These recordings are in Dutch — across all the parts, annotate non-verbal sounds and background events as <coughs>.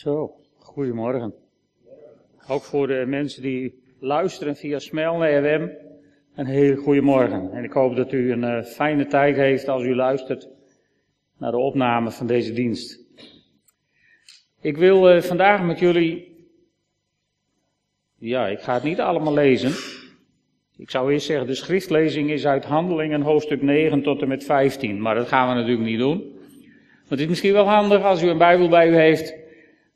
Zo, goedemorgen. Ook voor de mensen die luisteren via Smel naar FM, een heel goedemorgen. En ik hoop dat u een uh, fijne tijd heeft als u luistert naar de opname van deze dienst. Ik wil uh, vandaag met jullie, ja, ik ga het niet allemaal lezen. Ik zou eerst zeggen, de schriftlezing is uit Handelingen hoofdstuk 9 tot en met 15, maar dat gaan we natuurlijk niet doen. Maar het is misschien wel handig als u een Bijbel bij u heeft,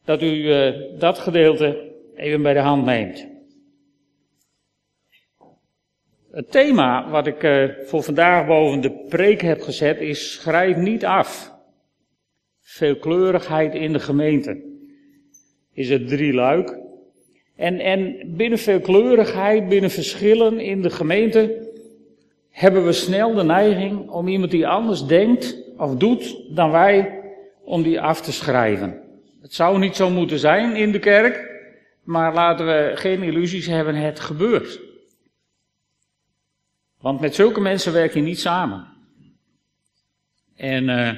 dat u uh, dat gedeelte even bij de hand neemt. Het thema wat ik uh, voor vandaag boven de preek heb gezet is schrijf niet af. Veelkleurigheid in de gemeente. Is het drie luik. En, en binnen veelkleurigheid, binnen verschillen in de gemeente, hebben we snel de neiging om iemand die anders denkt of doet dan wij, om die af te schrijven. Het zou niet zo moeten zijn in de kerk, maar laten we geen illusies hebben, het gebeurt. Want met zulke mensen werk je niet samen. En uh,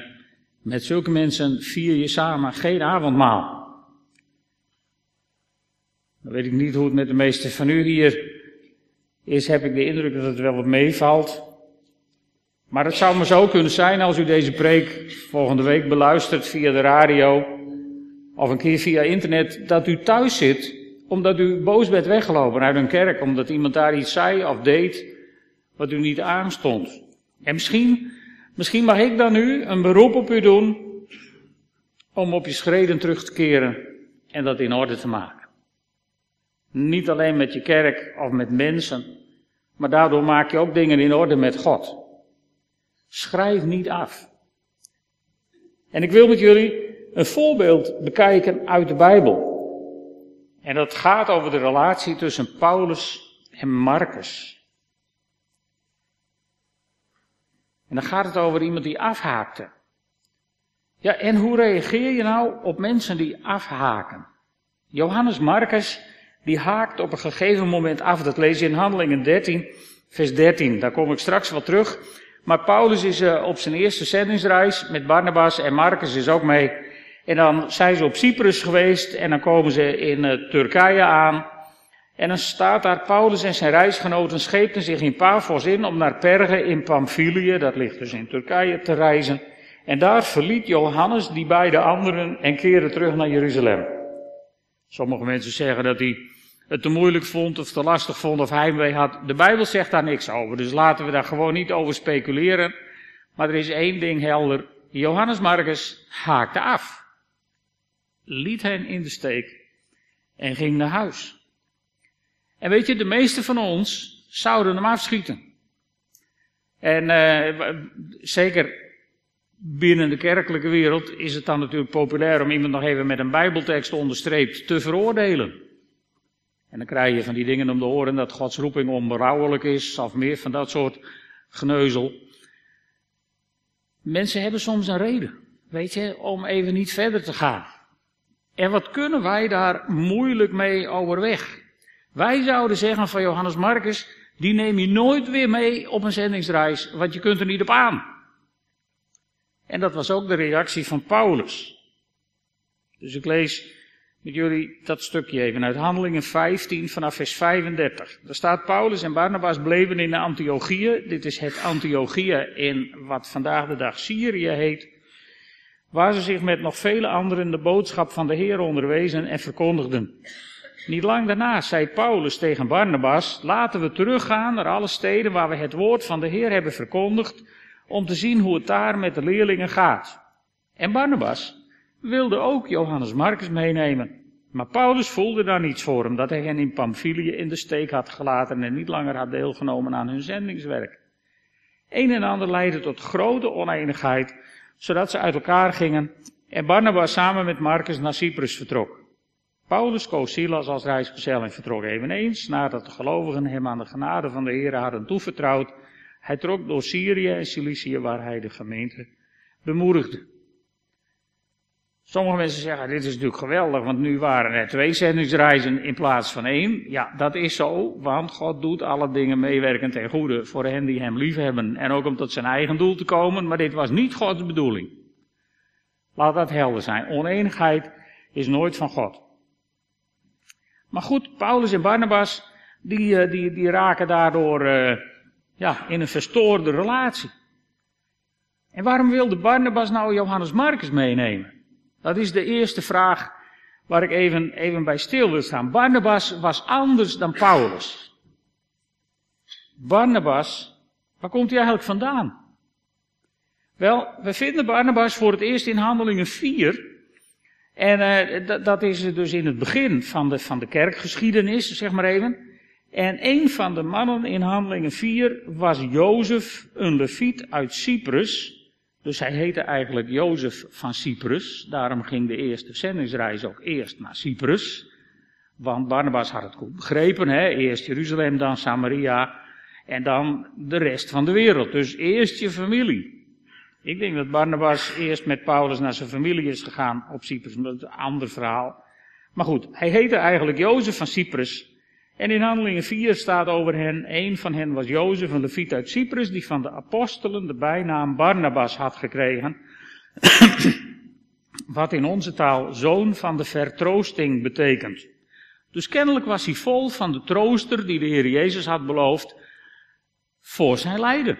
met zulke mensen vier je samen geen avondmaal. Dan weet ik niet hoe het met de meeste van u hier is, heb ik de indruk dat het wel wat meevalt. Maar het zou maar zo kunnen zijn als u deze preek volgende week beluistert via de radio of een keer via internet, dat u thuis zit omdat u boos bent weggelopen uit een kerk, omdat iemand daar iets zei of deed wat u niet aanstond. En misschien, misschien mag ik dan nu een beroep op u doen om op je schreden terug te keren en dat in orde te maken. Niet alleen met je kerk of met mensen, maar daardoor maak je ook dingen in orde met God. Schrijf niet af. En ik wil met jullie een voorbeeld bekijken uit de Bijbel. En dat gaat over de relatie tussen Paulus en Marcus. En dan gaat het over iemand die afhaakte. Ja, en hoe reageer je nou op mensen die afhaken? Johannes Marcus, die haakt op een gegeven moment af. Dat lees je in Handelingen 13, vers 13. Daar kom ik straks wel terug. Maar Paulus is uh, op zijn eerste zendingsreis met Barnabas en Marcus is ook mee. En dan zijn ze op Cyprus geweest en dan komen ze in uh, Turkije aan. En dan staat daar Paulus en zijn reisgenoten scheepten zich in Paphos in om naar Perge in Pamphylië, dat ligt dus in Turkije, te reizen. En daar verliet Johannes die beide anderen en keerde terug naar Jeruzalem. Sommige mensen zeggen dat hij het te moeilijk vond of te lastig vond of heimwee had. De Bijbel zegt daar niks over, dus laten we daar gewoon niet over speculeren. Maar er is één ding helder. Johannes Marcus haakte af liet hen in de steek en ging naar huis. En weet je, de meeste van ons zouden hem afschieten. En uh, zeker binnen de kerkelijke wereld is het dan natuurlijk populair om iemand nog even met een bijbeltekst onderstreept te veroordelen. En dan krijg je van die dingen om de oren dat Gods roeping onberouwelijk is, of meer van dat soort geneuzel. Mensen hebben soms een reden, weet je, om even niet verder te gaan. En wat kunnen wij daar moeilijk mee overweg? Wij zouden zeggen van Johannes Marcus, die neem je nooit weer mee op een zendingsreis, want je kunt er niet op aan. En dat was ook de reactie van Paulus. Dus ik lees met jullie dat stukje even uit Handelingen 15 vanaf vers 35. Daar staat Paulus en Barnabas bleven in de Antiochieën. Dit is het Antiochieën in wat vandaag de dag Syrië heet waar ze zich met nog vele anderen de boodschap van de Heer onderwezen en verkondigden. Niet lang daarna zei Paulus tegen Barnabas, laten we teruggaan naar alle steden waar we het woord van de Heer hebben verkondigd, om te zien hoe het daar met de leerlingen gaat. En Barnabas wilde ook Johannes Marcus meenemen. Maar Paulus voelde daar niets voor, omdat hij hen in Pamphylië in de steek had gelaten en niet langer had deelgenomen aan hun zendingswerk. Een en ander leidde tot grote oneenigheid zodat ze uit elkaar gingen en Barnabas samen met Marcus naar Cyprus vertrok. Paulus koos Silas als reisgezel en vertrok eveneens, nadat de gelovigen hem aan de genade van de Heer hadden toevertrouwd. Hij trok door Syrië en Cilicië, waar hij de gemeente bemoedigde. Sommige mensen zeggen, dit is natuurlijk geweldig, want nu waren er twee zendingsreizen in plaats van één. Ja, dat is zo, want God doet alle dingen meewerkend ten goede voor hen die hem liefhebben. En ook om tot zijn eigen doel te komen, maar dit was niet Gods bedoeling. Laat dat helder zijn. Oneenigheid Is nooit van God. Maar goed, Paulus en Barnabas, die, eh, die, die raken daardoor uh, ja, in een verstoorde relatie. En waarom wilde Barnabas nou Johannes Marcus meenemen? Dat is de eerste vraag waar ik even, even bij stil wil staan. Barnabas was anders dan Paulus. Barnabas, waar komt hij eigenlijk vandaan? Wel, we vinden Barnabas voor het eerst in Handelingen 4. En uh, dat is dus in het begin van de, van de kerkgeschiedenis, zeg maar even. En een van de mannen in Handelingen 4 was Jozef, een leviet uit Cyprus. Dus hij heette eigenlijk Jozef van Cyprus. Daarom ging de eerste zendingsreis ook eerst naar Cyprus. Want Barnabas had het goed begrepen, hè? eerst Jeruzalem, dan Samaria en dan de rest van de wereld. Dus eerst je familie. Ik denk dat Barnabas eerst met Paulus naar zijn familie is gegaan op Cyprus, dat is een ander verhaal. Maar goed, hij heette eigenlijk Jozef van Cyprus. En in Handelingen 4 staat over hen, een van hen was Jozef, een leviet uit Cyprus, die van de apostelen de bijnaam Barnabas had gekregen. <coughs> Wat in onze taal zoon van de vertroosting betekent. Dus kennelijk was hij vol van de trooster die de Heer Jezus had beloofd voor zijn lijden.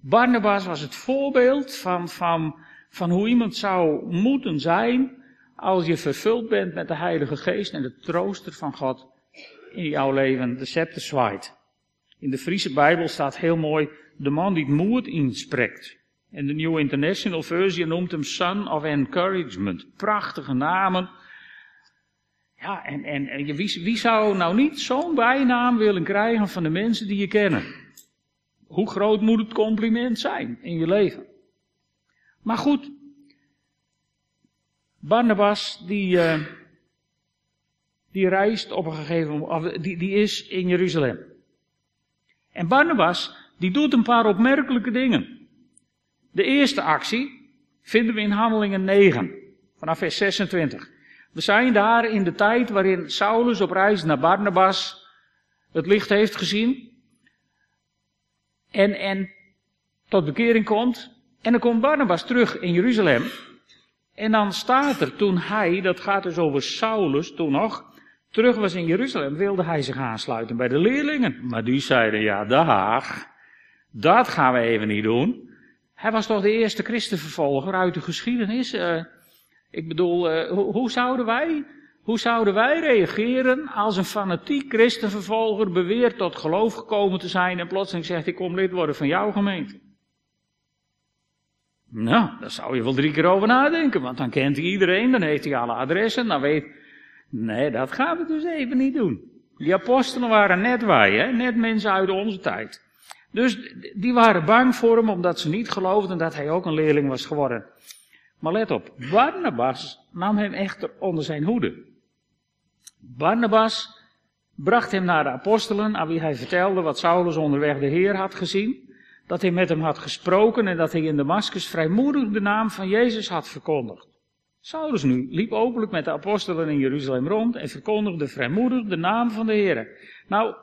Barnabas was het voorbeeld van, van, van hoe iemand zou moeten zijn als je vervuld bent met de Heilige Geest en de trooster van God in jouw leven de scepter zwaait. In de Friese Bijbel staat heel mooi de man die het moed inspreekt. En de New International Version noemt hem Son of Encouragement. Prachtige namen. Ja, en, en, en wie, wie zou nou niet zo'n bijnaam willen krijgen van de mensen die je kennen? Hoe groot moet het compliment zijn in je leven? Maar goed, Barnabas die, uh, die reist op een gegeven moment, die, die is in Jeruzalem. En Barnabas, die doet een paar opmerkelijke dingen. De eerste actie vinden we in Handelingen 9, vanaf vers 26. We zijn daar in de tijd waarin Saulus op reis naar Barnabas het licht heeft gezien. En, en tot bekering komt. En dan komt Barnabas terug in Jeruzalem. En dan staat er, toen hij, dat gaat dus over Saulus toen nog, terug was in Jeruzalem, wilde hij zich aansluiten bij de leerlingen. Maar die zeiden, ja, dag, dat gaan we even niet doen. Hij was toch de eerste christenvervolger uit de geschiedenis. Uh, ik bedoel, uh, hoe, hoe, zouden wij, hoe zouden wij reageren als een fanatiek christenvervolger beweert tot geloof gekomen te zijn en plotseling zegt, ik kom lid worden van jouw gemeente? Nou, daar zou je wel drie keer over nadenken, want dan kent hij iedereen, dan heeft hij alle adressen, dan weet, Nee, dat gaan we dus even niet doen. Die apostelen waren net wij, hè? net mensen uit onze tijd. Dus die waren bang voor hem omdat ze niet geloofden dat hij ook een leerling was geworden. Maar let op, Barnabas nam hem echter onder zijn hoede. Barnabas bracht hem naar de apostelen, aan wie hij vertelde wat Saulus onderweg de Heer had gezien, dat hij met hem had gesproken en dat hij in Damascus vrijmoedig de naam van Jezus had verkondigd. Saulus nu liep openlijk met de apostelen in Jeruzalem rond en verkondigde vrijmoedig de naam van de Heer. Nou,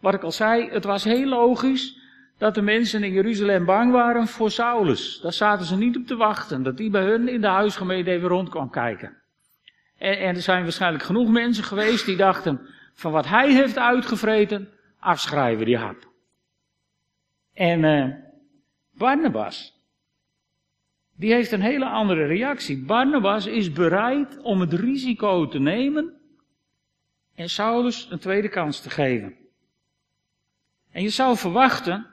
wat ik al zei, het was heel logisch dat de mensen in Jeruzalem bang waren voor Saulus. Daar zaten ze niet op te wachten, dat die bij hun in de huisgemeente even rond kwam kijken. En, en er zijn waarschijnlijk genoeg mensen geweest die dachten, van wat hij heeft uitgevreten, afschrijven die hap. En uh, Barnabas, die heeft een hele andere reactie. Barnabas is bereid om het risico te nemen en Saulus een tweede kans te geven. En je zou verwachten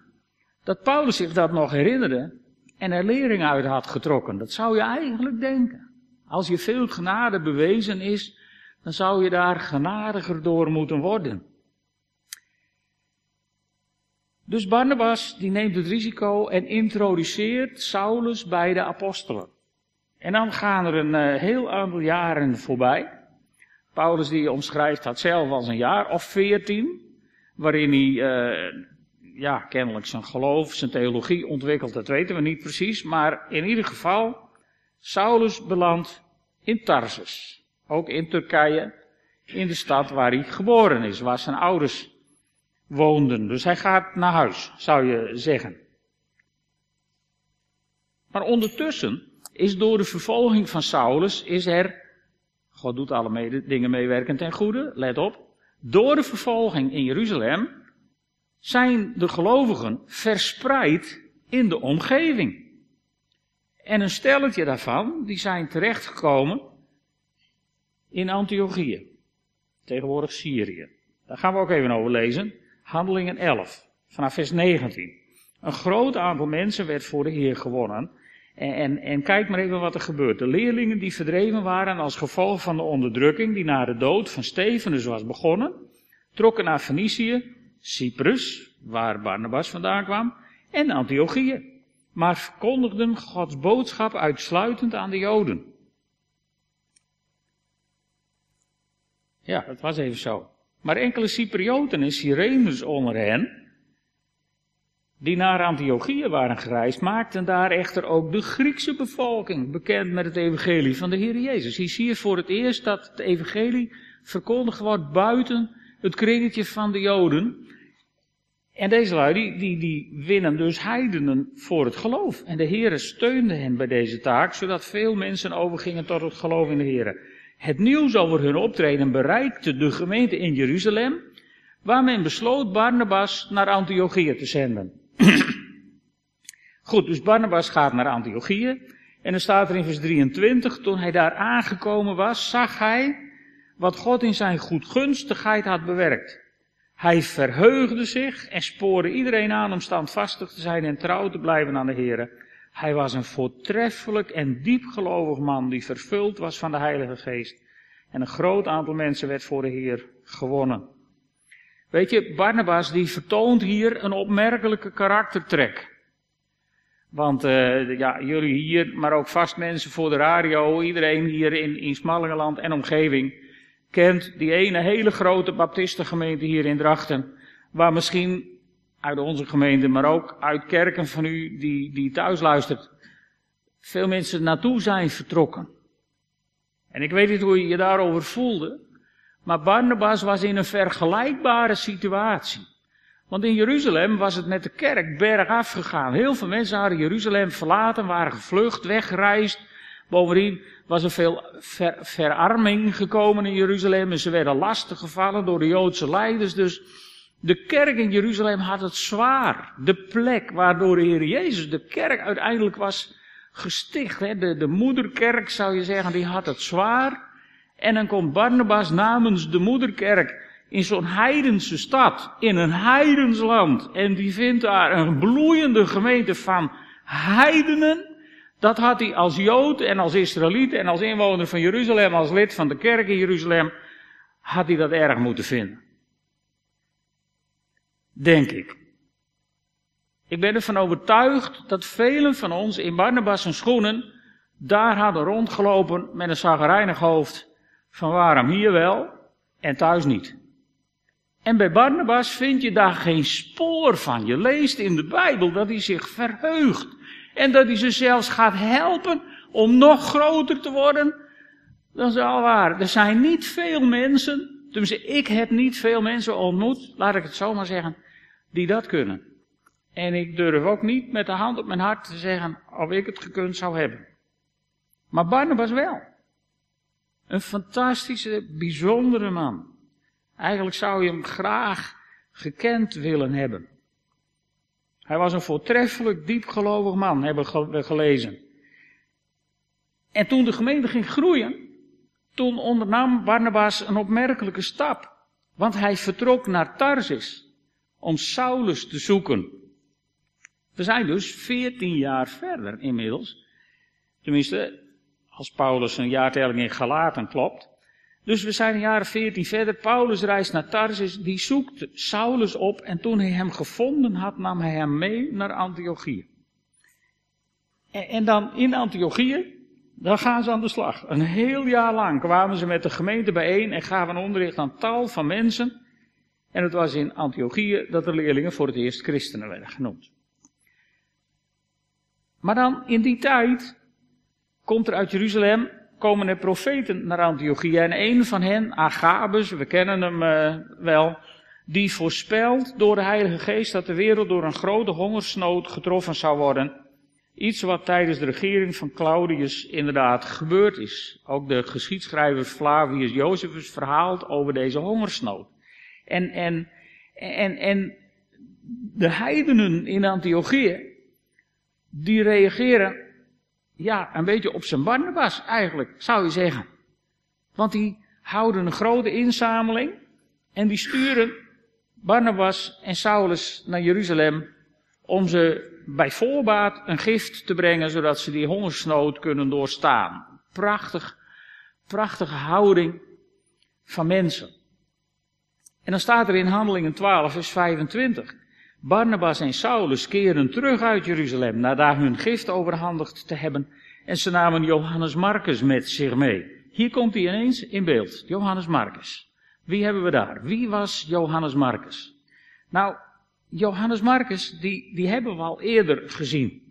dat Paulus zich dat nog herinnerde en er lering uit had getrokken. Dat zou je eigenlijk denken. Als je veel genade bewezen is, dan zou je daar genadiger door moeten worden. Dus Barnabas die neemt het risico en introduceert Saulus bij de apostelen. En dan gaan er een uh, heel aantal jaren voorbij. Paulus die omschrijft dat zelf als een jaar of veertien, waarin hij uh, ja, kennelijk zijn geloof, zijn theologie ontwikkelt, dat weten we niet precies. Maar in ieder geval, Saulus belandt in Tarsus, ook in Turkije, in de stad waar hij geboren is, waar zijn ouders woonden. Dus hij gaat naar huis, zou je zeggen. Maar ondertussen is door de vervolging van Saulus is er God doet alle dingen meewerkend ten goede, let op. Door de vervolging in Jeruzalem zijn de gelovigen verspreid in de omgeving. En een stelletje daarvan, die zijn terechtgekomen in Antiochië, tegenwoordig Syrië. Daar gaan we ook even over lezen. Handelingen 11, vanaf vers 19. Een groot aantal mensen werd voor de Heer gewonnen. En, en, en, kijk maar even wat er gebeurt. De leerlingen die verdreven waren als gevolg van de onderdrukking die na de dood van Stefanus was begonnen, trokken naar Fenicië, Cyprus, waar Barnabas vandaan kwam, en Antiochië. Maar verkondigden Gods boodschap uitsluitend aan de Joden. Ja, dat was even zo. Maar enkele Cyprioten en Sirenus onder hen, die naar Antiochië waren gereisd, maakten daar echter ook de Griekse bevolking bekend met het evangelie van de Heer Jezus. Hier zie je voor het eerst dat het evangelie verkondigd wordt buiten het kringetje van de Joden. En deze lui, die, die, winnen dus heidenen voor het geloof. En de Heer steunde hen bij deze taak, zodat veel mensen overgingen tot het geloof in de Heer. Het nieuws over hun optreden bereikte de gemeente in Jeruzalem, waar men besloot Barnabas naar Antiochië te zenden. Goed, dus Barnabas gaat naar Antiochië. En dan staat er in vers 23, toen hij daar aangekomen was, zag hij wat God in zijn goedgunstigheid had bewerkt. Hij verheugde zich en spoorde iedereen aan om standvastig te zijn en trouw te blijven aan de Heer. Hij was een voortreffelijk en diepgelovig man die vervuld was van de Heilige Geest. En een groot aantal mensen werd voor de Heer gewonnen. Weet je, Barnabas die vertoont hier een opmerkelijke karaktertrek. Want uh, ja, jullie hier, maar ook vast mensen voor de radio, iedereen hier in, in Smallingeland en omgeving, kent die ene hele grote baptistengemeente hier in Drachten. Waar misschien uit onze gemeente, maar ook uit kerken van u die, die thuis luistert, veel mensen naartoe zijn vertrokken. En ik weet niet hoe je je daarover voelde, maar Barnabas was in een vergelijkbare situatie. Want in Jeruzalem was het met de kerk bergaf gegaan. Heel veel mensen hadden Jeruzalem verlaten, waren gevlucht, weggereisd. Bovendien was er veel verarming gekomen in Jeruzalem en ze werden lastig gevallen door de Joodse leiders. Dus de kerk in Jeruzalem had het zwaar. De plek waardoor de Heer Jezus de kerk uiteindelijk was gesticht. Hè? De, de moederkerk zou je zeggen, die had het zwaar. En dan komt Barnabas namens de moederkerk in zo'n heidense stad, in een heidens land. En die vindt daar een bloeiende gemeente van heidenen. Dat had hij als Jood en als Israëliet en als inwoner van Jeruzalem, als lid van de kerk in Jeruzalem, had hij dat erg moeten vinden. Denk ik. Ik ben ervan overtuigd dat velen van ons in Barnabas' schoenen daar hadden rondgelopen met een zagrijnig hoofd van waarom hier wel en thuis niet. En bij Barnabas vind je daar geen spoor van. Je leest in de Bijbel dat hij zich verheugt. En dat hij ze zelfs gaat helpen om nog groter te worden dan ze al waren. Er zijn niet veel mensen, ik heb niet veel mensen ontmoet, laat ik het zo maar zeggen, die dat kunnen. En ik durf ook niet met de hand op mijn hart te zeggen of ik het gekund zou hebben. Maar Barnabas wel. Een fantastische, bijzondere man. Eigenlijk zou je hem graag gekend willen hebben. Hij was een voortreffelijk, diepgelovig man, hebben we gelezen. En toen de gemeente ging groeien, toen ondernam Barnabas een opmerkelijke stap. Want hij vertrok naar Tarsis om Saulus te zoeken. We zijn dus veertien jaar verder inmiddels. Tenminste, als Paulus een jaartelling in Galaten klopt. Dus we zijn een jaar veertien verder. Paulus reist naar Tarsus, die zoekt Saulus op en toen hij hem gevonden had, nam hij hem mee naar Antiochië. En, en dan in Antiochië, dan gaan ze aan de slag. Een heel jaar lang kwamen ze met de gemeente bijeen en gaven onderricht aan tal van mensen. En het was in Antiochië dat de leerlingen voor het eerst christenen werden genoemd. Maar dan in die tijd komt er uit Jeruzalem, komen er profeten naar Antiochië. En een van hen, Agabus, we kennen hem uh, wel, die voorspelt door de Heilige Geest dat de wereld door een grote hongersnood getroffen zou worden. Iets wat tijdens de regering van Claudius inderdaad gebeurd is. Ook de geschiedschrijver Flavius Josephus verhaalt over deze hongersnood. En, en, en, en de heidenen in Antiochië, die reageren, ja, een beetje op zijn Barnabas eigenlijk, zou je zeggen. Want die houden een grote inzameling en die sturen Barnabas en Saulus naar Jeruzalem om ze bij voorbaat een gift te brengen, zodat ze die hongersnood kunnen doorstaan. Prachtig, prachtige houding van mensen. En dan staat er in Handelingen 12, vers 25. Barnabas en Saulus keren terug uit Jeruzalem, na daar hun gift overhandigd te hebben, en ze namen Johannes Marcus met zich mee. Hier komt hij ineens in beeld, Johannes Marcus. Wie hebben we daar? Wie was Johannes Marcus? Nou, Johannes Marcus, die, die hebben we al eerder gezien.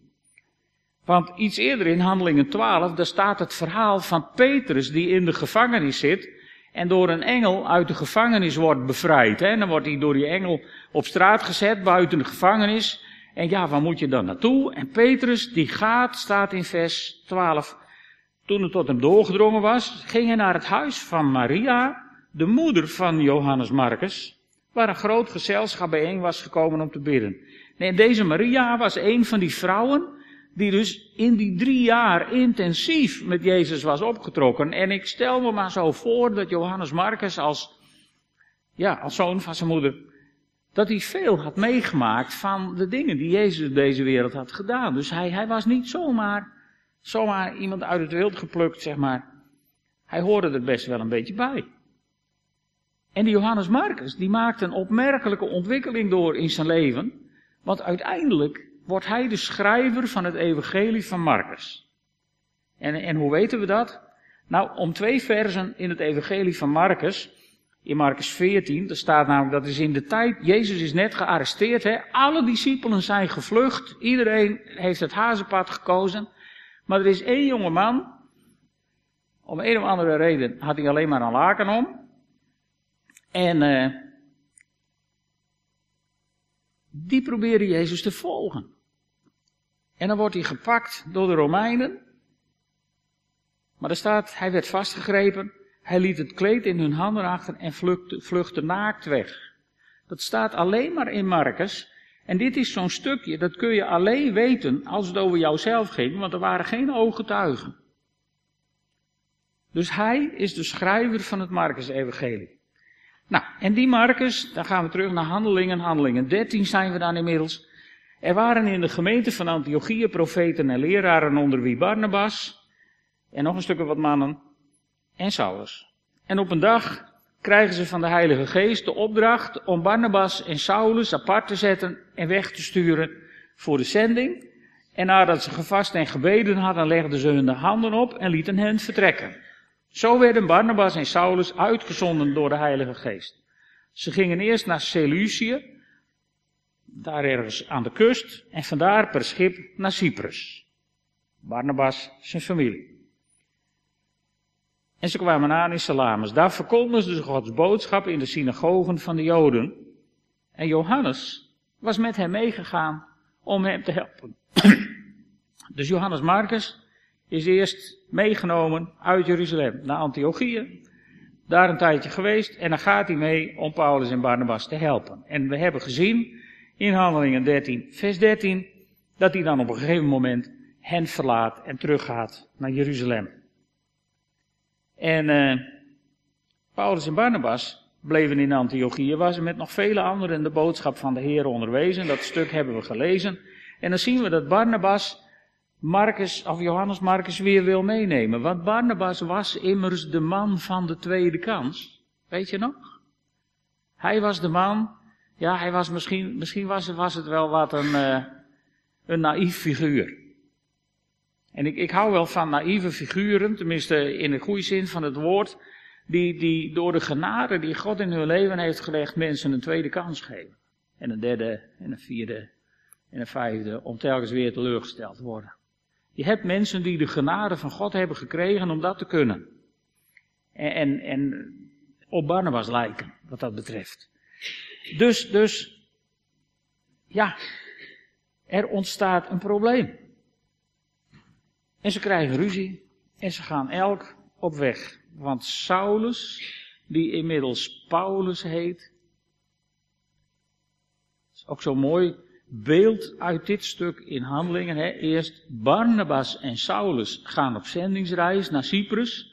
Want iets eerder in Handelingen 12, daar staat het verhaal van Petrus die in de gevangenis zit en door een engel uit de gevangenis wordt bevrijd. En dan wordt hij door die engel op straat gezet buiten de gevangenis. En ja, waar moet je dan naartoe? En Petrus die gaat, staat in vers 12. Toen het tot hem doorgedrongen was, ging hij naar het huis van Maria, de moeder van Johannes Marcus waar een groot gezelschap bijeen was gekomen om te bidden. Nee, deze Maria was een van die vrouwen die dus in die drie jaar intensief met Jezus was opgetrokken. En ik stel me maar zo voor dat Johannes Marcus als, ja, als zoon van zijn moeder, dat hij veel had meegemaakt van de dingen die Jezus op deze wereld had gedaan. Dus hij, hij was niet zomaar, zomaar iemand uit het wild geplukt, zeg maar. Hij hoorde er best wel een beetje bij. En die Johannes Marcus, die maakt een opmerkelijke ontwikkeling door in zijn leven. Want uiteindelijk wordt hij de schrijver van het evangelie van Marcus. En, en hoe weten we dat? Nou, om twee versen in het evangelie van Marcus, in Marcus 14, daar staat namelijk, dat is in de tijd, Jezus is net gearresteerd, hè? alle discipelen zijn gevlucht, iedereen heeft het hazenpad gekozen, maar er is één jonge man, om een of andere reden had hij alleen maar een laken om, en uh, die proberen Jezus te volgen. En dan wordt hij gepakt door de Romeinen. Maar er staat, hij werd vastgegrepen, hij liet het kleed in hun handen achter en vluchtte, naakt weg. Dat staat alleen maar in Marcus. En dit is zo'n stukje, dat kun je alleen weten als het over jouzelf ging, want er waren geen ooggetuigen. Dus hij is de schrijver van het Marcus-evangelie. Nou, en die Marcus, dan gaan we terug naar Handelingen, Handelingen 13 zijn we dan inmiddels. Er waren in de gemeente van Antiochië profeten en leraren onder wie Barnabas, en nog een stuk wat mannen, en Saulus. En op een dag krijgen ze van de Heilige Geest de opdracht om Barnabas en Saulus apart te zetten en weg te sturen voor de zending. En nadat ze gevast en gebeden hadden, legden ze hun de handen op en lieten hen vertrekken. Zo werden Barnabas en Saulus uitgezonden door de Heilige Geest. Ze gingen eerst naar Seleucië, daar ergens aan de kust, en vandaar per schip naar Cyprus. Barnabas, zijn familie. En ze kwamen aan in Salamis. Daar verkondigden ze Gods boodschap in de synagogen van de Joden. En Johannes was met hem meegegaan om hem te helpen. <clears throat> dus Johannes Marcus is eerst meegenomen uit Jeruzalem naar Antiochië. Daar een tijdje geweest en dan gaat hij mee om Paulus en Barnabas te helpen. En we hebben gezien in Handelingen 13, vers 13, dat hij dan op een gegeven moment hen verlaat en teruggaat naar Jeruzalem. En uh, Paulus en Barnabas bleven in Antiochië, waar ze met nog vele anderen de boodschap van de Heer onderwezen. Dat stuk hebben we gelezen. En dan zien we dat Barnabas Marcus of Johannes Marcus weer wil meenemen. Want Barnabas was immers de man van de tweede kans. Weet je nog? Hij was de man, ja, hij was misschien, misschien was, was het wel wat een, uh, een naïef figuur. En ik, ik hou wel van naïeve figuren, tenminste in de goede zin van het woord, die, die door de genade die God in hun leven heeft gelegd mensen een tweede kans geven. En een derde, en een vierde, en een vijfde, om telkens weer teleurgesteld te worden. Je hebt mensen die de genade van God hebben gekregen om dat te kunnen. En, en, en op Barnabas lijken, wat dat betreft. Dus, dus, ja, er ontstaat een probleem. En ze krijgen ruzie en ze gaan elk op weg. Want Saulus, die inmiddels Paulus heet, is ook zo mooi beeld uit dit stuk in handelingen. Hè. Eerst Barnabas en Saulus gaan op zendingsreis naar Cyprus.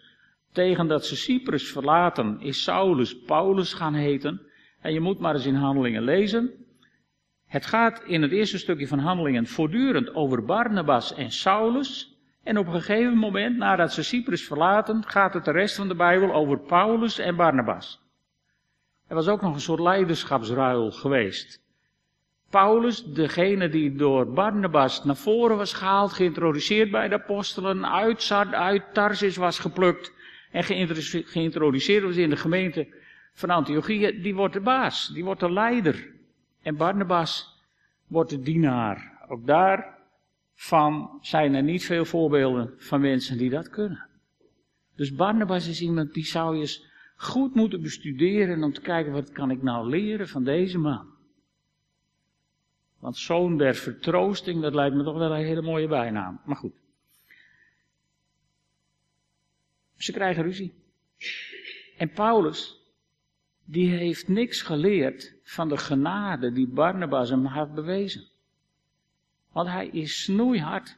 Tegen dat ze Cyprus verlaten is Saulus Paulus gaan heten. En je moet maar eens in handelingen lezen. Het gaat in het eerste stukje van handelingen voortdurend over Barnabas en Saulus. En op een gegeven moment, nadat ze Cyprus verlaten, gaat het de rest van de Bijbel over Paulus en Barnabas. Er was ook nog een soort leiderschapsruil geweest. Paulus, degene die door Barnabas naar voren was gehaald, geïntroduceerd bij de apostelen, uit uit Tarsis was geplukt en geïntroduceerd was in de gemeente van Antiochië, die wordt de baas, die wordt de leider. En Barnabas wordt de dienaar. Ook daarvan zijn er niet veel voorbeelden van mensen die dat kunnen. Dus Barnabas is iemand die zou je eens goed moeten bestuderen om te kijken wat kan ik nou leren van deze man. Want zoon der vertroosting, dat lijkt me toch wel een hele mooie bijnaam. Maar goed. Ze krijgen ruzie. En Paulus, die heeft niks geleerd van de genade die Barnabas hem had bewezen. Want hij is snoeihard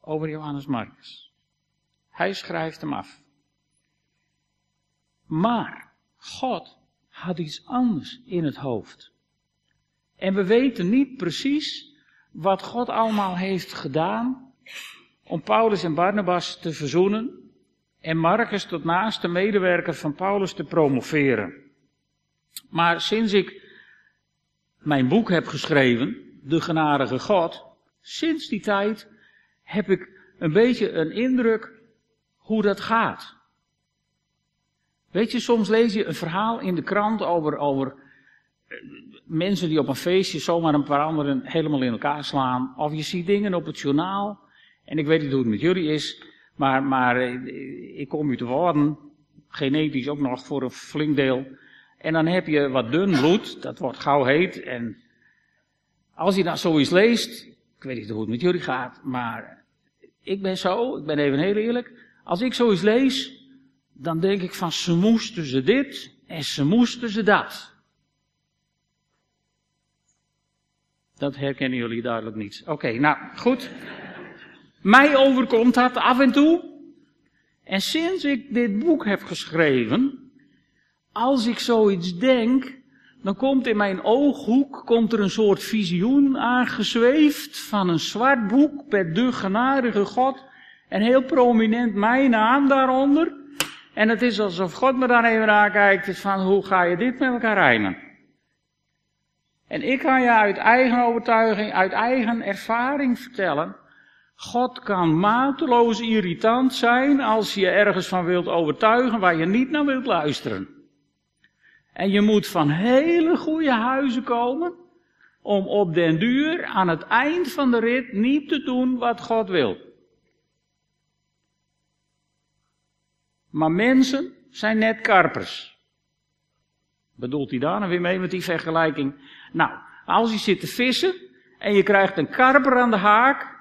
over Johannes Marcus. Hij schrijft hem af. Maar God had iets anders in het hoofd. En we weten niet precies wat God allemaal heeft gedaan om Paulus en Barnabas te verzoenen en Marcus tot naaste medewerker van Paulus te promoveren. Maar sinds ik mijn boek heb geschreven, De Genadige God, sinds die tijd heb ik een beetje een indruk hoe dat gaat. Weet je, soms lees je een verhaal in de krant over, over mensen die op een feestje zomaar een paar anderen helemaal in elkaar slaan. Of je ziet dingen op het journaal. En ik weet niet hoe het met jullie is. Maar, maar eh, ik kom u te worden. Genetisch ook nog voor een flink deel. En dan heb je wat dun bloed. Dat wordt gauw heet. En als je dan zoiets leest. Ik weet niet hoe het met jullie gaat. Maar ik ben zo. Ik ben even heel eerlijk. Als ik zoiets lees. Dan denk ik van ze moesten ze dit. En ze moesten ze dat. Dat herkennen jullie duidelijk niet. Oké, nou goed. Mij overkomt dat af en toe. En sinds ik dit boek heb geschreven, als ik zoiets denk, dan komt in mijn ooghoek komt er een soort visioen aangezweefd van een zwart boek met de genadige God en heel prominent mijn naam daaronder. En het is alsof God me dan even aankijkt van hoe ga je dit met elkaar rijmen? En ik kan je uit eigen overtuiging, uit eigen ervaring vertellen. God kan mateloos irritant zijn als je ergens van wilt overtuigen waar je niet naar wilt luisteren. En je moet van hele goede huizen komen om op den duur aan het eind van de rit niet te doen wat God wil. Maar mensen zijn net karpers. Bedoelt hij daar nou weer mee met die vergelijking? Nou, als je zit te vissen en je krijgt een karper aan de haak,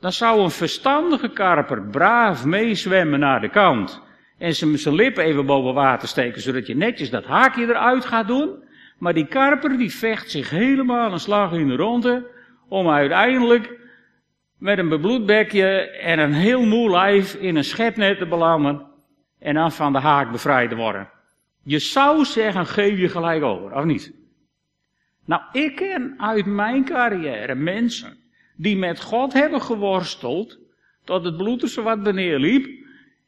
dan zou een verstandige karper braaf meezwemmen naar de kant en zijn lippen even boven water steken, zodat je netjes dat haakje eruit gaat doen. Maar die karper die vecht zich helemaal een slag in de ronde om uiteindelijk met een bebloed bekje en een heel moe lijf in een schepnet te belanden en dan van de haak bevrijd te worden. Je zou zeggen, geef je gelijk over, of niet? Nou, ik ken uit mijn carrière mensen die met God hebben geworsteld, tot het bloed er zo wat beneden liep,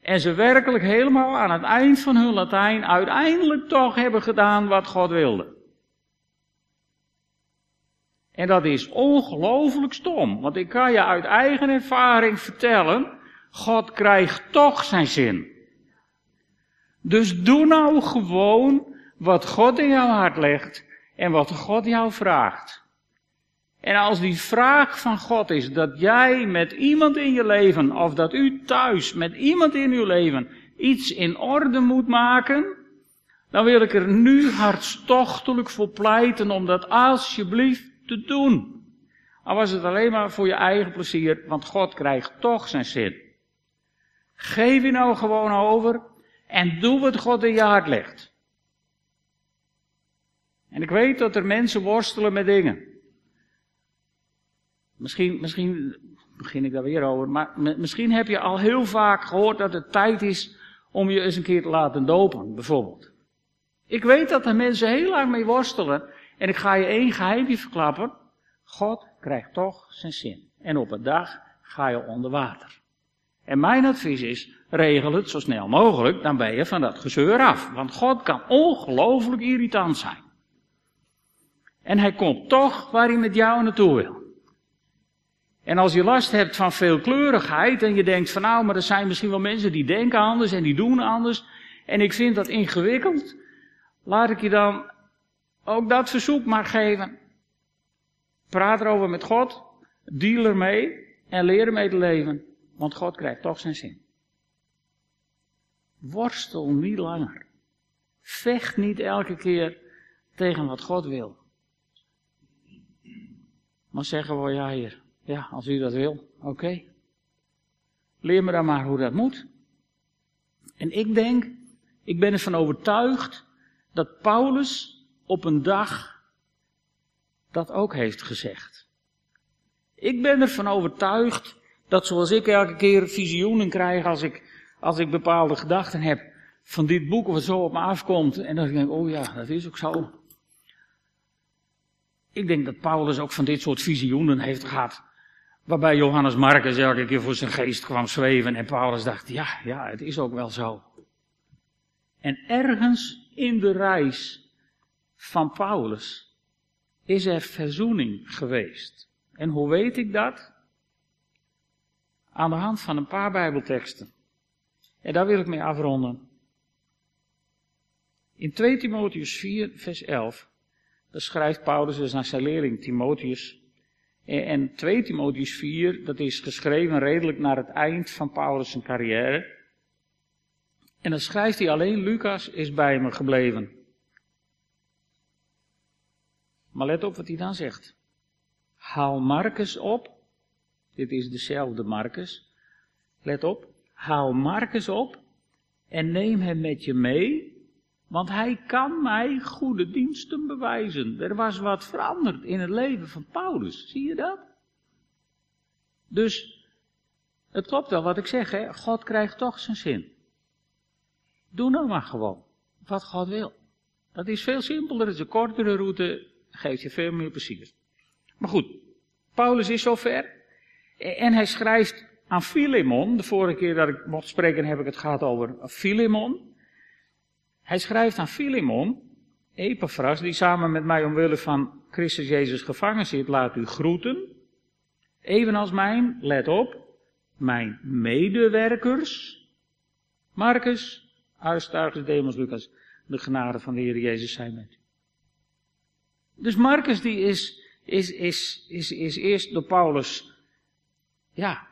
en ze werkelijk helemaal aan het eind van hun Latijn uiteindelijk toch hebben gedaan wat God wilde. En dat is ongelooflijk stom, want ik kan je uit eigen ervaring vertellen, God krijgt toch zijn zin. Dus doe nou gewoon wat God in jouw hart legt en wat God jou vraagt. En als die vraag van God is dat jij met iemand in je leven, of dat u thuis met iemand in uw leven iets in orde moet maken, dan wil ik er nu hartstochtelijk voor pleiten om dat alsjeblieft te doen. Al was het alleen maar voor je eigen plezier, want God krijgt toch zijn zin. Geef je nou gewoon over en doe wat God in je hart legt. En ik weet dat er mensen worstelen met dingen. Misschien, misschien begin ik daar weer over, maar misschien heb je al heel vaak gehoord dat het tijd is om je eens een keer te laten dopen, bijvoorbeeld. Ik weet dat er mensen heel lang mee worstelen en ik ga je één geheimje verklappen. God krijgt toch zijn zin. En op een dag ga je onder water. En mijn advies is, regel het zo snel mogelijk, dan ben je van dat gezeur af. Want God kan ongelooflijk irritant zijn. En hij komt toch waar hij met jou naartoe wil. En als je last hebt van veelkleurigheid en je denkt van nou, maar er zijn misschien wel mensen die denken anders en die doen anders. En ik vind dat ingewikkeld. Laat ik je dan ook dat verzoek maar geven. Praat erover met God, deal ermee en leer ermee te leven. Want God krijgt toch zijn zin. Worstel niet langer. Vecht niet elke keer tegen wat God wil. Maar zeggen we, ja hier, ja, als u dat wil, oké. Leer me dan maar hoe dat moet. En ik denk, ik ben ervan overtuigd dat Paulus op een dag dat ook heeft gezegd. Ik ben ervan overtuigd dat zoals ik elke keer visioenen krijg als ik, als ik bepaalde gedachten heb van dit boek wat zo op me afkomt en dat ik denk, oh ja, dat is ook zo. Ik denk dat Paulus ook van dit soort visioenen heeft gehad. Waarbij Johannes Marcus elke keer voor zijn geest kwam zweven en Paulus dacht, ja, ja, het is ook wel zo. En ergens in de reis van Paulus is er verzoening geweest. En hoe weet ik dat? Aan de hand van een paar Bijbelteksten. En daar wil ik mee afronden. In 2 Timotheus 4, vers 11, daar schrijft Paulus dus naar zijn leerling Timotheus. En 2 Timotheus 4, dat is geschreven redelijk naar het eind van Paulus' carrière. En dan schrijft hij alleen, Lucas is bij me gebleven. Maar let op wat hij dan zegt. Haal Marcus op. Dit is dezelfde Marcus. Let op. Haal Marcus op en neem hem met je mee, want hij kan mij goede diensten bewijzen. Er was wat veranderd in het leven van Paulus. Zie je dat? Dus het klopt wel wat ik zeg, hè? God krijgt toch zijn zin. Doe nou maar gewoon wat God wil. Dat is veel simpeler, het is een kortere route, geeft je veel meer plezier. Maar goed, Paulus is zover. En hij schrijft aan Philemon, de vorige keer dat ik mocht spreken heb ik het gehad over Philemon. Hij schrijft aan Philemon, Epaphras, die samen met mij omwille van Christus Jezus gevangen zit, laat u groeten. Evenals mijn, let op, mijn medewerkers, Marcus, Aristarchus, Demas, Lucas, de genade van de Heer Jezus zijn met u. Dus Marcus die is, is, is, is, is eerst door Paulus, ja,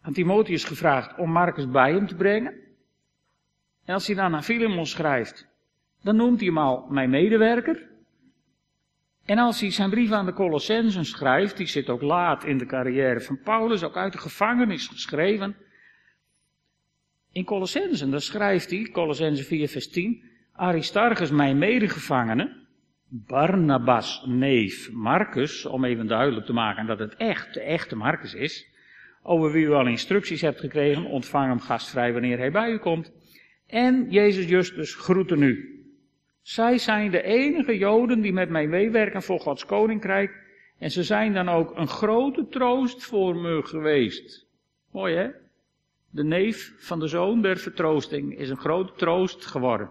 aan Timotheus gevraagd om Marcus bij hem te brengen. En als hij dan naar Philemon schrijft, dan noemt hij hem al mijn medewerker. En als hij zijn brief aan de Colossensen schrijft, die zit ook laat in de carrière van Paulus, ook uit de gevangenis geschreven, in Colossensen, daar schrijft hij, Colossensen 4 vers 10, Aristarchus, mijn medegevangene, Barnabas, neef Marcus, om even duidelijk te maken dat het echt de echte Marcus is, over wie u al instructies hebt gekregen, ontvang hem gastvrij wanneer hij bij u komt. En Jezus Justus groeten u. Zij zijn de enige Joden die met mij meewerken voor Gods koninkrijk. En ze zijn dan ook een grote troost voor me geweest. Mooi hè? de neef van de zoon der vertroosting, is een grote troost geworden.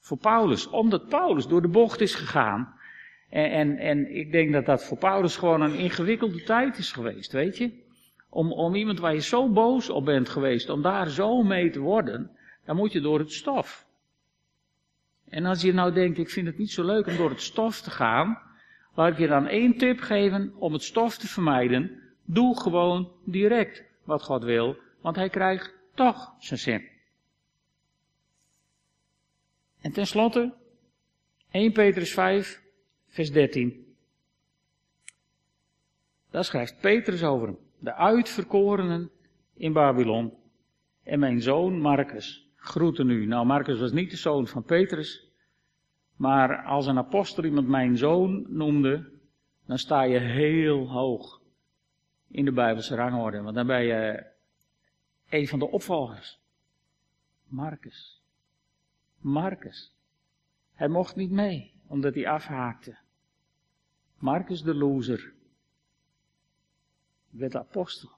Voor Paulus, omdat Paulus door de bocht is gegaan. En, en, en ik denk dat dat voor Paulus gewoon een ingewikkelde tijd is geweest, weet je. Om, om iemand waar je zo boos op bent geweest, om daar zo mee te worden, dan moet je door het stof. En als je nou denkt, ik vind het niet zo leuk om door het stof te gaan, laat ik je dan één tip geven om het stof te vermijden. Doe gewoon direct wat God wil want hij krijgt toch zijn zin. En tenslotte, 1 Petrus 5, vers 13. Daar schrijft Petrus over hem. De uitverkorenen in Babylon. En mijn zoon Marcus groeten u. Nou, Marcus was niet de zoon van Petrus. Maar als een apostel iemand mijn zoon noemde, dan sta je heel hoog in de Bijbelse rangorde. Want dan ben je een van de opvolgers. Marcus. Marcus. Hij mocht niet mee, omdat hij afhaakte. Marcus de loser. Werd apostel.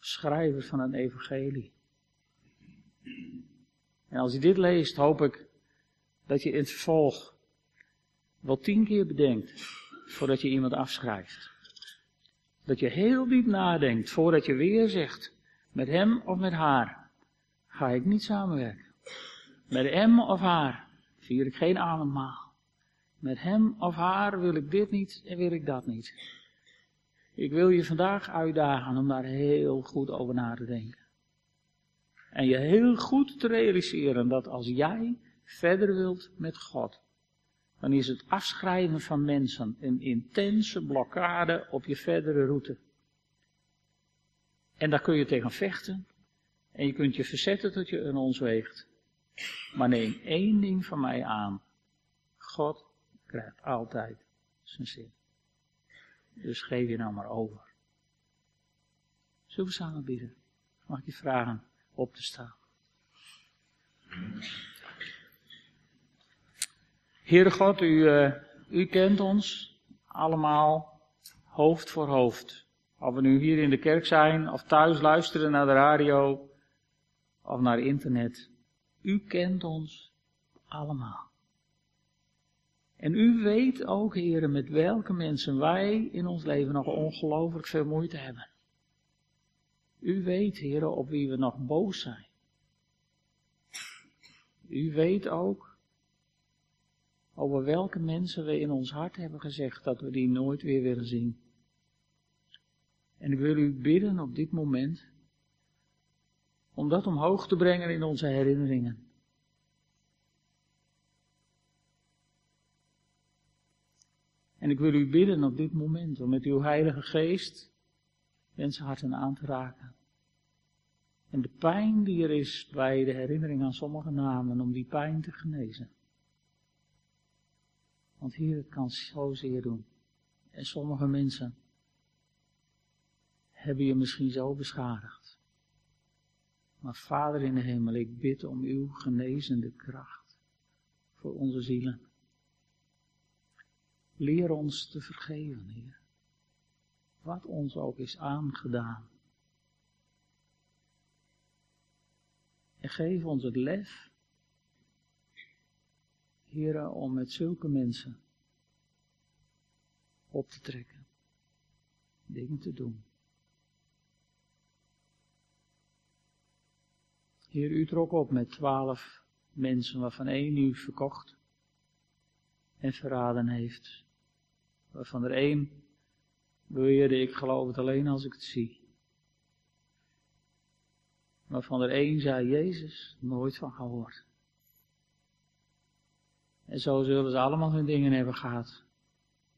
Schrijver van een evangelie. En als je dit leest, hoop ik dat je in het vervolg wel tien keer bedenkt voordat je iemand afschrijft. Dat je heel diep nadenkt voordat je weer zegt, met hem of met haar ga ik niet samenwerken. Met hem of haar vier ik geen avondmaal. Met hem of haar wil ik dit niet en wil ik dat niet. Ik wil je vandaag uitdagen om daar heel goed over na te denken. En je heel goed te realiseren dat als jij verder wilt met God, dan is het afschrijven van mensen een intense blokkade op je verdere route. En daar kun je tegen vechten. En je kunt je verzetten tot je een ons weegt. Maar neem één ding van mij aan. God krijgt altijd zijn zin. Dus geef je nou maar over. Zullen we samen bidden? Mag ik je vragen op te staan? Heere God, u, uh, u kent ons allemaal hoofd voor hoofd. Of we nu hier in de kerk zijn, of thuis luisteren naar de radio, of naar internet. U kent ons allemaal. En u weet ook, heren, met welke mensen wij in ons leven nog ongelooflijk veel moeite hebben. U weet, heren, op wie we nog boos zijn. U weet ook over welke mensen we in ons hart hebben gezegd dat we die nooit weer willen zien. En ik wil u bidden op dit moment om dat omhoog te brengen in onze herinneringen. En ik wil u bidden op dit moment om met uw Heilige Geest harten aan te raken. En de pijn die er is bij de herinnering aan sommige namen, om die pijn te genezen. Want hier, het kan zozeer doen. En sommige mensen hebben je misschien zo beschadigd. Maar Vader in de hemel, ik bid om uw genezende kracht voor onze zielen. Leer ons te vergeven, Heer. Wat ons ook is aangedaan. En geef ons het lef, Heer, om met zulke mensen op te trekken. Dingen te doen. Heer, u trok op met twaalf mensen, waarvan één u verkocht en verraden heeft. Waarvan er één beweerde, ik geloof het alleen als ik het zie. Waarvan er één zei, Jezus, nooit van gehoord. En zo zullen ze allemaal hun dingen hebben gehad.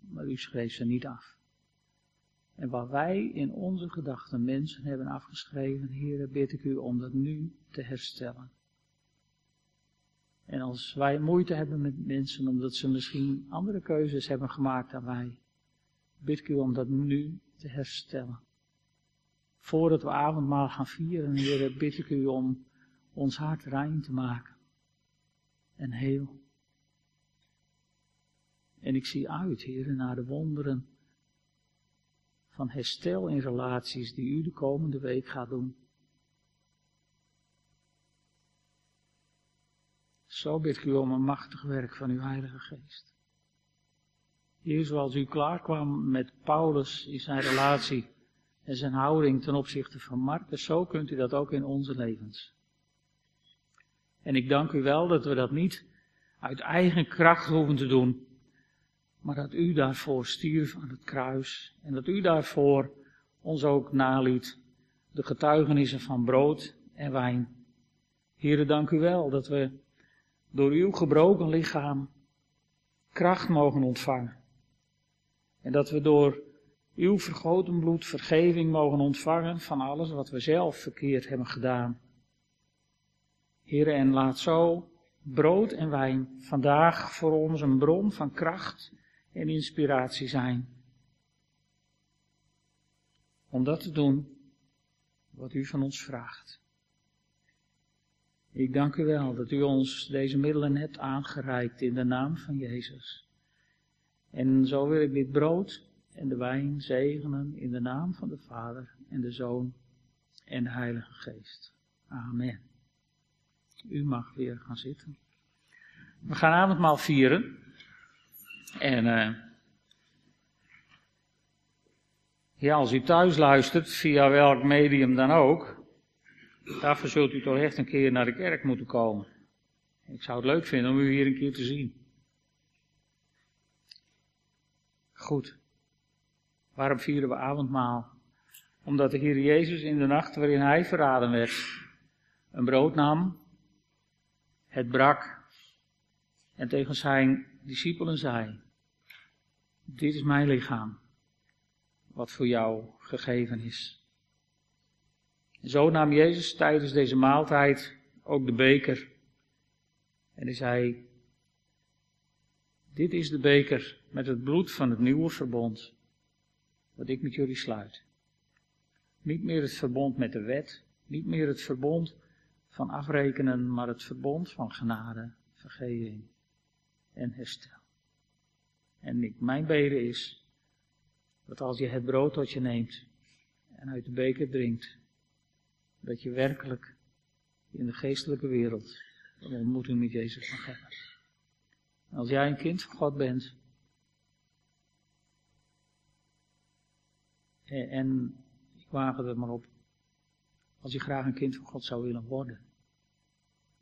Maar u schreef ze niet af. En wat wij in onze gedachten mensen hebben afgeschreven, Heer, bid ik u om dat nu te herstellen. En als wij moeite hebben met mensen omdat ze misschien andere keuzes hebben gemaakt dan wij, bid ik u om dat nu te herstellen. Voordat we avondmaal gaan vieren, Heer, bid ik u om ons hart rein te maken. En heel. En ik zie uit, Heer, naar de wonderen van herstel in relaties die u de komende week gaat doen. Zo bid ik u om een machtig werk van uw Heilige Geest. Hier zoals u klaarkwam met Paulus in zijn relatie en zijn houding ten opzichte van Marcus, zo kunt u dat ook in onze levens. En ik dank u wel dat we dat niet uit eigen kracht hoeven te doen, maar dat u daarvoor stierf aan het kruis en dat u daarvoor ons ook naliet de getuigenissen van brood en wijn. Heren, dank u wel dat we door uw gebroken lichaam kracht mogen ontvangen. En dat we door uw vergoten bloed vergeving mogen ontvangen van alles wat we zelf verkeerd hebben gedaan. Heere, en laat zo brood en wijn vandaag voor ons een bron van kracht en inspiratie zijn. Om dat te doen wat u van ons vraagt. Ik dank u wel dat u ons deze middelen hebt aangereikt in de naam van Jezus. En zo wil ik dit brood en de wijn zegenen in de naam van de Vader en de Zoon en de Heilige Geest. Amen. U mag weer gaan zitten. We gaan avondmaal vieren. En uh, ja, als u thuis luistert, via welk medium dan ook, daarvoor zult u toch echt een keer naar de kerk moeten komen. Ik zou het leuk vinden om u hier een keer te zien. Goed. Waarom vieren we avondmaal? Omdat de Heer Jezus in de nacht waarin Hij verraden werd, een brood nam, het brak en tegen zijn discipelen zei: Dit is mijn lichaam, wat voor jou gegeven is. zo nam Jezus tijdens deze maaltijd ook de beker en zei: Dit is de beker met het bloed van het nieuwe verbond, wat ik met jullie sluit. Niet meer het verbond met de wet, niet meer het verbond van afrekenen, maar het verbond van genade, vergeving en herstel. En ik, mijn bede is dat als je het brood tot je neemt en uit de beker drinkt, dat je werkelijk in de geestelijke wereld een ontmoeting met Jezus mag hebben. Als jij een kind van God bent, en ik waag het er maar op, als je graag een kind van God zou willen worden,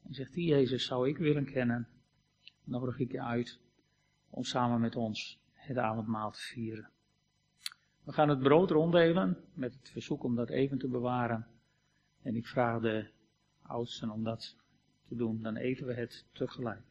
en zegt die Jezus zou ik willen kennen, nodig ik je uit om samen met ons het avondmaal te vieren. We gaan het brood ronddelen met het verzoek om dat even te bewaren. En ik vraag de oudsten om dat te doen. Dan eten we het tegelijk.